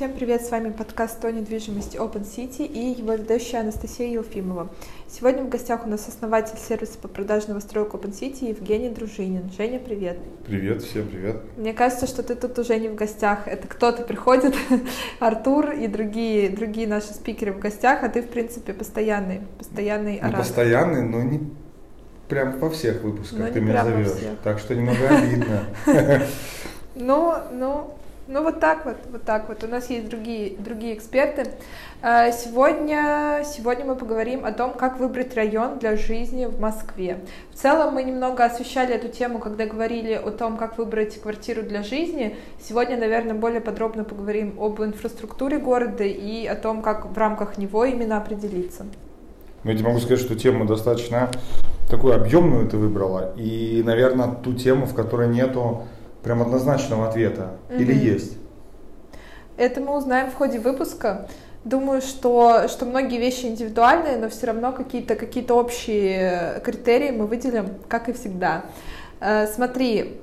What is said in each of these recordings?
Всем привет, с вами подкаст «То недвижимости Open City» и его ведущая Анастасия Елфимова. Сегодня в гостях у нас основатель сервиса по продаже новостроек Open City Евгений Дружинин. Женя, привет. Привет, всем привет. Мне кажется, что ты тут уже не в гостях. Это кто-то приходит, Артур и другие, другие наши спикеры в гостях, а ты, в принципе, постоянный, постоянный ну, оратор. Постоянный, но не прям во всех выпусках но ты меня зовешь. Так что немного обидно. Ну, ну, ну вот так вот, вот так вот. У нас есть другие, другие эксперты. А, сегодня, сегодня мы поговорим о том, как выбрать район для жизни в Москве. В целом мы немного освещали эту тему, когда говорили о том, как выбрать квартиру для жизни. Сегодня, наверное, более подробно поговорим об инфраструктуре города и о том, как в рамках него именно определиться. Ну, я тебе могу сказать, что тему достаточно такую объемную ты выбрала. И, наверное, ту тему, в которой нету прям однозначного ответа? Угу. Или есть? Это мы узнаем в ходе выпуска. Думаю, что, что многие вещи индивидуальные, но все равно какие-то какие общие критерии мы выделим, как и всегда. Э, смотри,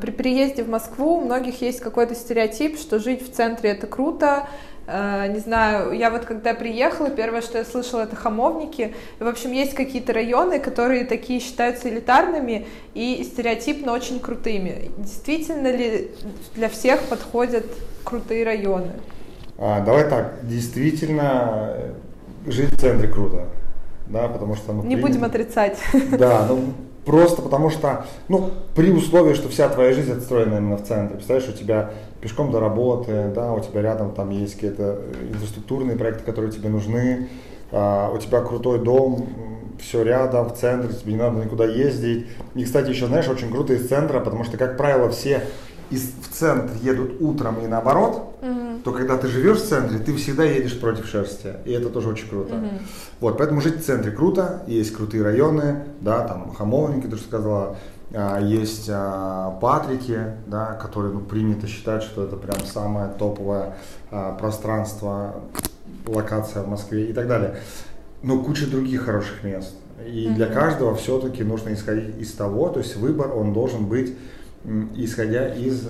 при переезде в Москву у многих есть какой-то стереотип, что жить в центре это круто, Э, не знаю, я вот когда приехала, первое, что я слышала, это хамовники. В общем, есть какие-то районы, которые такие считаются элитарными и стереотипно очень крутыми. Действительно ли для всех подходят крутые районы? А, давай так, действительно, жить в центре круто. Да, потому что, ну, Не принято. будем отрицать. Да, ну просто потому что, ну, при условии, что вся твоя жизнь отстроена именно в центре. Представляешь, у тебя пешком до работы, да, у тебя рядом там есть какие-то инфраструктурные проекты, которые тебе нужны, а, у тебя крутой дом, все рядом, в центре, тебе не надо никуда ездить. И, кстати, еще, знаешь, очень круто из центра, потому что, как правило, все из, в центр едут утром и наоборот, mm-hmm. То когда ты живешь в центре, ты всегда едешь против шерсти. И это тоже очень круто. Mm-hmm. Вот, поэтому жить в центре круто, есть крутые районы, да, там хамовники, ты же сказала, а, есть а, Патрики, да, которые ну, принято считать, что это прям самое топовое а, пространство, локация в Москве и так далее. Но куча других хороших мест. И mm-hmm. для каждого все-таки нужно исходить из того, то есть выбор, он должен быть исходя из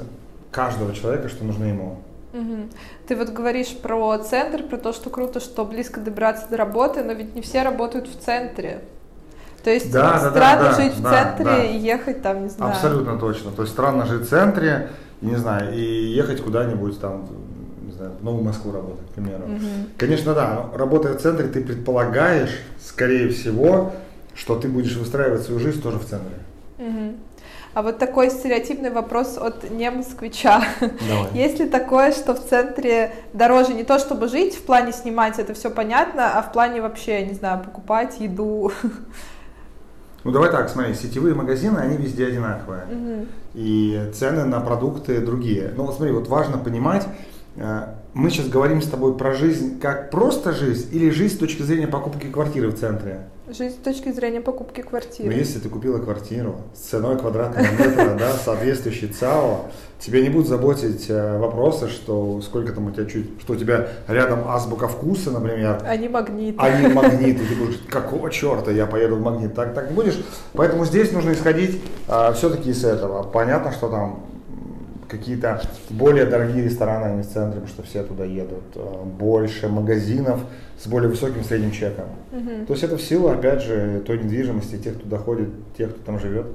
каждого человека, что нужно ему. Угу. Ты вот говоришь про центр, про то, что круто, что близко добираться до работы, но ведь не все работают в центре. То есть да, странно да, жить да, в центре да. и ехать там, не знаю. Абсолютно точно. То есть странно жить в центре, не знаю, и ехать куда-нибудь там, не знаю, в Новую Москву работать, к примеру. Угу. Конечно, да, работая в центре, ты предполагаешь, скорее всего, что ты будешь выстраивать свою жизнь тоже в центре. Угу. А вот такой стереотипный вопрос от не москвича. Давай. Есть ли такое, что в центре дороже не то, чтобы жить, в плане снимать, это все понятно, а в плане вообще, не знаю, покупать еду? Ну давай так, смотри, сетевые магазины, они везде одинаковые. Угу. И цены на продукты другие. Ну вот смотри, вот важно понимать, э, мы сейчас говорим с тобой про жизнь как просто жизнь или жизнь с точки зрения покупки квартиры в центре? Жизнь с точки зрения покупки квартиры. Но если ты купила квартиру с ценой квадратного метра, да, соответствующей ЦАО, тебе не будут заботить э, вопросы, что сколько там у тебя чуть, что у тебя рядом азбука вкуса, например. Они магниты. Они магниты. Ты будешь, какого черта я поеду в магнит? Так, так не будешь. Поэтому здесь нужно исходить а, все-таки из этого. Понятно, что там какие-то более дорогие рестораны, они в центре, потому что все туда едут. Э, больше магазинов с более высоким средним чеком. Угу. То есть это в силу, опять же, той недвижимости, тех, кто доходит, тех, кто там живет.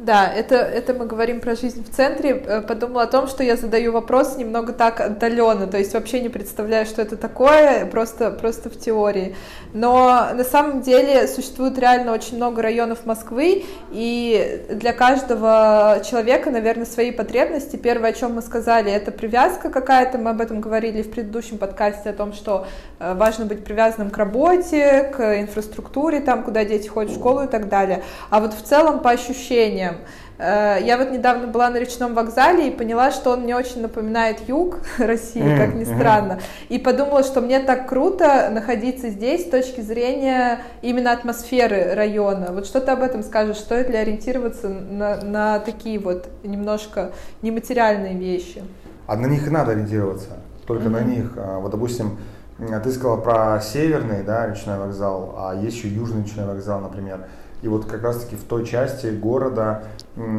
Да, это, это мы говорим про жизнь в центре. Э, подумала о том, что я задаю вопрос немного так отдаленно, то есть вообще не представляю, что это такое, просто, просто в теории. Но на самом деле существует реально очень много районов Москвы, и для каждого человека, наверное, свои потребности. Первое, о чем мы сказали, это привязка какая-то, мы об этом говорили в предыдущем подкасте, о том, что э, важно быть привязанным к работе, к инфраструктуре, там, куда дети ходят в школу и так далее. А вот в целом по ощущениям, ощущениям. Э, я вот недавно была на речном вокзале и поняла, что он мне очень напоминает юг России, как ни странно. И подумала, что мне так круто находиться здесь с точки зрения именно атмосферы района. Вот что ты об этом скажешь? Стоит ли ориентироваться на, на такие вот немножко нематериальные вещи? А на них и надо ориентироваться, только mm-hmm. на них. А, вот, допустим, ты сказала про северный да, речной вокзал, а есть еще южный речной вокзал, например. И вот как раз-таки в той части города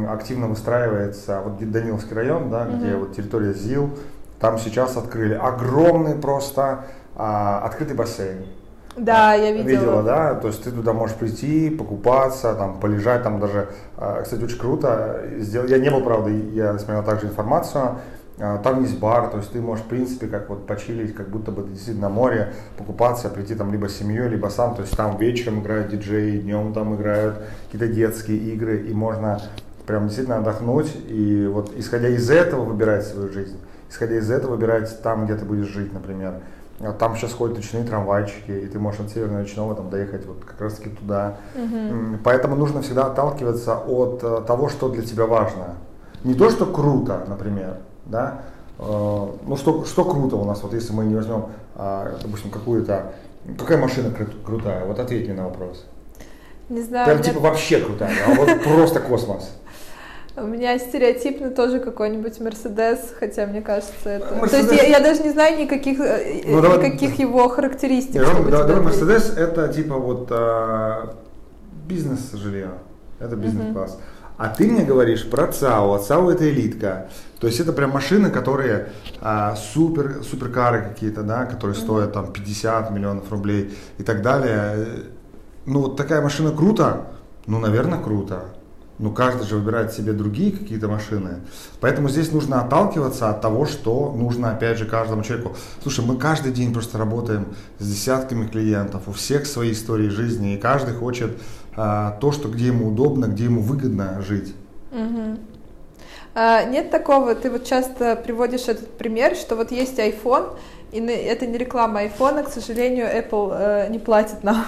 активно выстраивается вот Даниловский район, да, угу. где вот территория ЗИЛ, там сейчас открыли огромный просто а, открытый бассейн. Да, я видела. Видела, да? То есть ты туда можешь прийти, покупаться, там, полежать, там даже, а, кстати, очень круто. Я не был, правда, я смотрел также информацию, а, там есть бар, то есть ты можешь, в принципе, как вот почилить, как будто бы ты действительно на море, покупаться, прийти там либо с семьей, либо сам, то есть там вечером играют диджеи, днем там играют какие-то детские игры, и можно прям действительно отдохнуть, и вот исходя из этого выбирать свою жизнь, исходя из этого выбирать там, где ты будешь жить, например. А там сейчас ходят ночные трамвайчики, и ты можешь от Северного Ночного там доехать вот как раз таки туда. Угу. Поэтому нужно всегда отталкиваться от э, того, что для тебя важно. Не то, что круто, например, да, э, ну что, что круто у нас, вот если мы не возьмем, а, допустим, какую-то, какая машина крутая, вот ответь мне на вопрос. Не знаю. Прям типа вообще крутая, а вот просто космос. У меня стереотипно тоже какой-нибудь Мерседес, хотя мне кажется это. Mercedes... То есть я, я даже не знаю никаких, э, ну, давай, никаких его характеристик. Давай Мерседес это типа вот а, бизнес жилье. Это бизнес-класс. Uh-huh. А ты мне говоришь про ЦАО. ЦАО это элитка. То есть это прям машины, которые а, супер, суперкары какие-то, да, которые uh-huh. стоят там 50 миллионов рублей и так далее. Ну вот такая машина круто? Ну, наверное, круто ну каждый же выбирает себе другие какие-то машины. Поэтому здесь нужно отталкиваться от того, что нужно, опять же, каждому человеку. Слушай, мы каждый день просто работаем с десятками клиентов, у всех свои истории жизни, и каждый хочет а, то, что где ему удобно, где ему выгодно жить. Угу. А, нет такого, ты вот часто приводишь этот пример, что вот есть iPhone, и это не реклама iPhone, к сожалению, Apple э, не платит нам.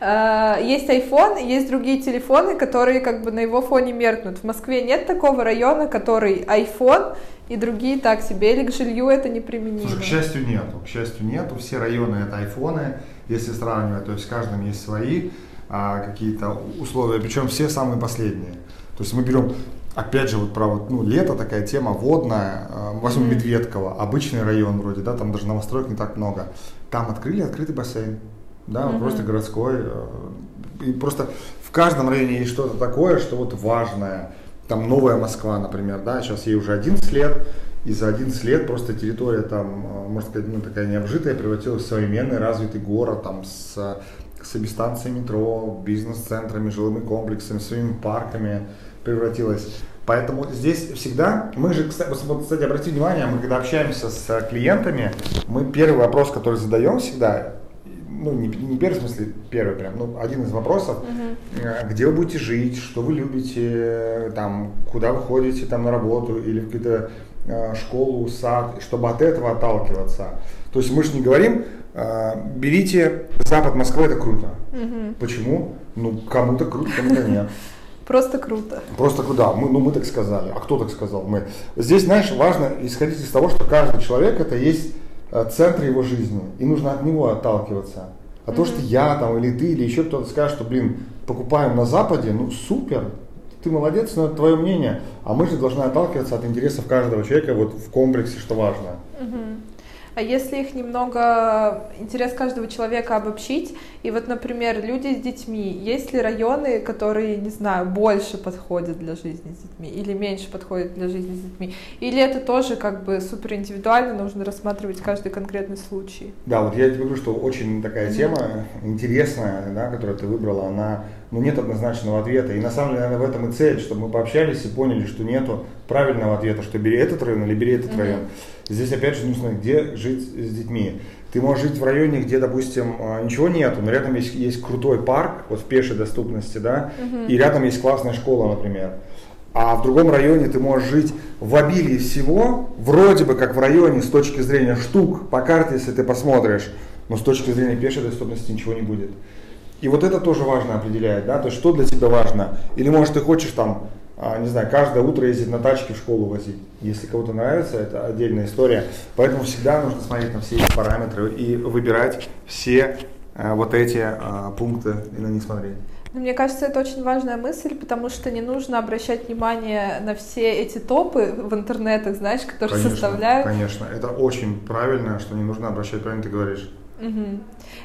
Э, есть iPhone, есть другие телефоны, которые как бы на его фоне меркнут. В Москве нет такого района, который iPhone и другие так себе, или к жилью это неприменимо. Слушай, к счастью, нету. К счастью, нету. Все районы это айфоны, если сравнивать, то есть в каждом есть свои а, какие-то условия, причем все самые последние. То есть мы берем опять же, вот про вот, ну, лето такая тема водная, э, возьмем mm-hmm. Медведково, обычный район вроде, да, там даже новостроек не так много. Там открыли открытый бассейн, да, mm-hmm. просто городской. Э, и просто в каждом районе есть что-то такое, что вот важное. Там новая Москва, например, да, сейчас ей уже 11 лет, и за 11 лет просто территория там, э, можно сказать, ну, такая необжитая, превратилась в современный развитый город, там, с, с метро, бизнес-центрами, жилыми комплексами, своими парками, превратилась. Поэтому здесь всегда, мы же, кстати, кстати, обратите внимание, мы когда общаемся с клиентами, мы первый вопрос, который задаем всегда, ну не, не первый, в смысле первый прям, ну один из вопросов, uh-huh. где вы будете жить, что вы любите, там, куда вы ходите там на работу или в какую-то э, школу, сад, чтобы от этого отталкиваться. То есть мы же не говорим, э, берите запад Москвы, это круто. Uh-huh. Почему? Ну кому-то круто, кому-то нет. Просто круто. Просто куда? Мы, ну, мы так сказали. А кто так сказал? Мы. Здесь, знаешь, важно исходить из того, что каждый человек это есть э, центр его жизни. И нужно от него отталкиваться. А mm-hmm. то, что я там, или ты, или еще кто-то скажет, что, блин, покупаем на Западе, ну супер, ты молодец, но это твое мнение. А мы же должны отталкиваться от интересов каждого человека вот в комплексе, что важно. Mm-hmm. А если их немного, интерес каждого человека обобщить, и вот, например, люди с детьми, есть ли районы, которые, не знаю, больше подходят для жизни с детьми, или меньше подходят для жизни с детьми, или это тоже как бы супер индивидуально, нужно рассматривать каждый конкретный случай? Да, вот я тебе говорю, что очень такая mm-hmm. тема интересная, да, которую ты выбрала, она, ну, нет однозначного ответа, и на самом деле, наверное, в этом и цель, чтобы мы пообщались и поняли, что нету правильного ответа, что бери этот район или бери этот mm-hmm. район. Здесь опять же нужно где жить с детьми. Ты можешь жить в районе, где, допустим, а, ничего нету, но рядом есть, есть крутой парк, вот в пешей доступности, да, uh-huh. и рядом есть классная школа, например. А в другом районе ты можешь жить в обилии всего, вроде бы как в районе с точки зрения штук, по карте, если ты посмотришь, но с точки зрения пешей доступности ничего не будет. И вот это тоже важно определяет, да, то есть что для тебя важно. Или может ты хочешь там а, не знаю, каждое утро ездить на тачке в школу возить. Если кому-то нравится, это отдельная история. Поэтому всегда нужно смотреть на все эти параметры и выбирать все а, вот эти а, пункты и на них смотреть. Но мне кажется, это очень важная мысль, потому что не нужно обращать внимание на все эти топы в интернетах, знаешь, которые конечно, составляют. Конечно, это очень правильно, что не нужно обращать, правильно ты говоришь. Угу.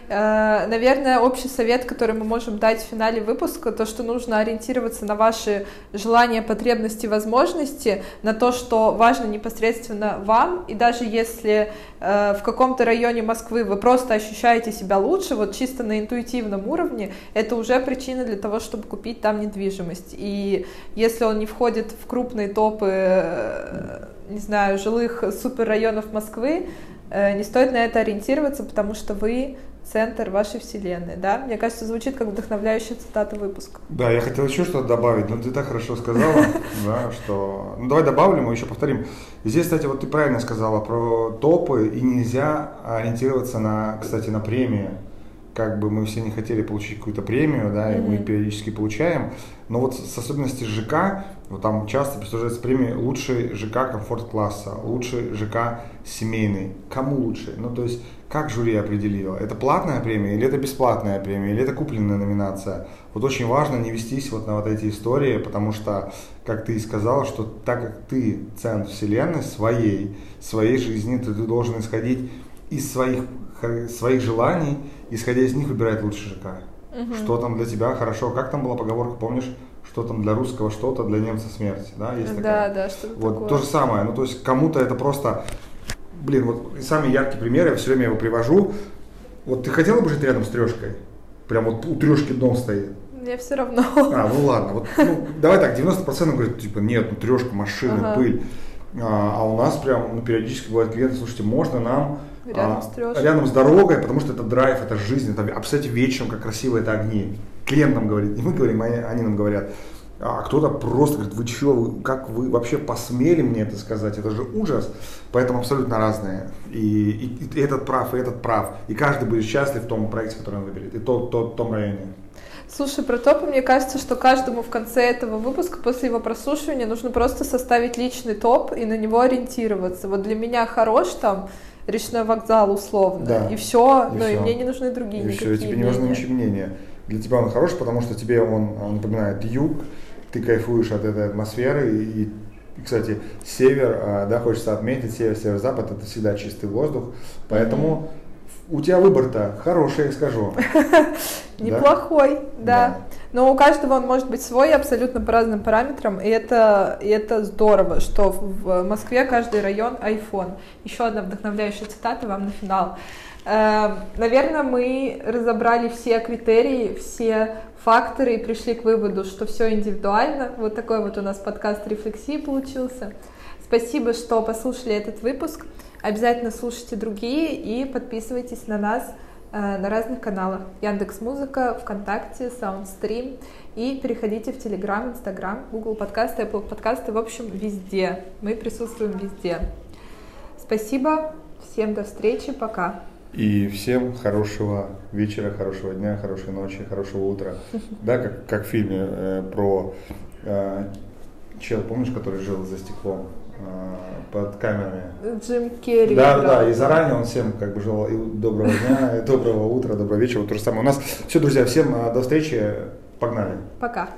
Наверное, общий совет, который мы можем дать в финале выпуска, то, что нужно ориентироваться на ваши желания, потребности, возможности, на то, что важно непосредственно вам, и даже если э, в каком-то районе Москвы вы просто ощущаете себя лучше, вот чисто на интуитивном уровне, это уже причина для того, чтобы купить там недвижимость. И если он не входит в крупные топы, э, не знаю, жилых суперрайонов Москвы, не стоит на это ориентироваться, потому что вы центр вашей вселенной, да? Мне кажется, звучит как вдохновляющая цитата выпуска. Да, я хотел еще что-то добавить, но ты так хорошо сказала, да, что... Ну, давай добавим и еще повторим. Здесь, кстати, вот ты правильно сказала про топы, и нельзя ориентироваться на, кстати, на премии как бы мы все не хотели получить какую-то премию, да, и мы периодически получаем, но вот с особенности ЖК, вот там часто присуждается премия лучший ЖК комфорт-класса, лучший ЖК семейный. Кому лучше? Ну, то есть, как жюри определило? Это платная премия или это бесплатная премия, или это купленная номинация? Вот очень важно не вестись вот на вот эти истории, потому что, как ты и сказала, что так как ты центр вселенной своей, своей жизни, то ты должен исходить из своих, своих желаний, исходя из них выбирать лучший ЖК. Угу. Что там для тебя хорошо, как там была поговорка, помнишь? Что там для русского что-то, для немца смерть, да, есть такая? Да, да, что-то Вот такое. то же самое, ну то есть кому-то это просто, блин, вот самый яркий пример, я все время его привожу, вот ты хотела бы жить рядом с трешкой? Прям вот у трешки дом стоит. Мне все равно. А, ну ладно, вот, ну, давай так, 90% говорят, типа, нет, ну трешка, машины, ага. пыль. А, а у нас прям ну, периодически бывают клиенты, слушайте, можно нам Рядом, а, с рядом с дорогой, потому что это драйв, это жизнь, это, а представьте вечером, как красиво это огни. Клиент нам говорит, не мы говорим, они, они нам говорят. А кто-то просто говорит, вы что, как вы вообще посмели мне это сказать, это же ужас. Поэтому абсолютно разные. И, и, и этот прав, и этот прав. И каждый будет счастлив в том проекте, который он выберет, и тот, тот, в том районе. Слушай, про топы, мне кажется, что каждому в конце этого выпуска, после его прослушивания, нужно просто составить личный топ и на него ориентироваться. Вот для меня хорош там речной вокзал условно, да. и все, и но все. и мне не нужны другие и никакие все, тебе не нужны ничьи мнения. Для тебя он хороший, потому что тебе он, он напоминает юг, ты кайфуешь от этой атмосферы, и, и кстати, север, а, да, хочется отметить, север, север-запад, это всегда чистый воздух, поэтому. У тебя выбор-то хороший, я скажу. Неплохой, да. Но у каждого он может быть свой абсолютно по разным параметрам, и это, и это здорово, что в Москве каждый район iPhone. Еще одна вдохновляющая цитата вам на финал. Эм, Наверное, мы разобрали все критерии, все факторы и пришли к выводу, что все индивидуально. Вот такой вот у нас подкаст рефлексии получился. Спасибо, что послушали этот выпуск. Обязательно слушайте другие и подписывайтесь на нас Э, на разных каналах. Яндекс Музыка, ВКонтакте, Саундстрим. И переходите в Телеграм, Инстаграм, Google подкасты, Apple подкасты, в общем, везде. Мы присутствуем везде. Спасибо, всем до встречи, пока. И всем хорошего вечера, хорошего дня, хорошей ночи, хорошего утра. Да, как, как в фильме э, про э, чел, помнишь, который жил за стеклом? Э, под камерами. Джим Керри. Да, да, да, и заранее он всем как бы желал и доброго дня, и доброго утра, доброго вечера, то же самое. У нас все, друзья, всем э, до встречи, погнали. Пока.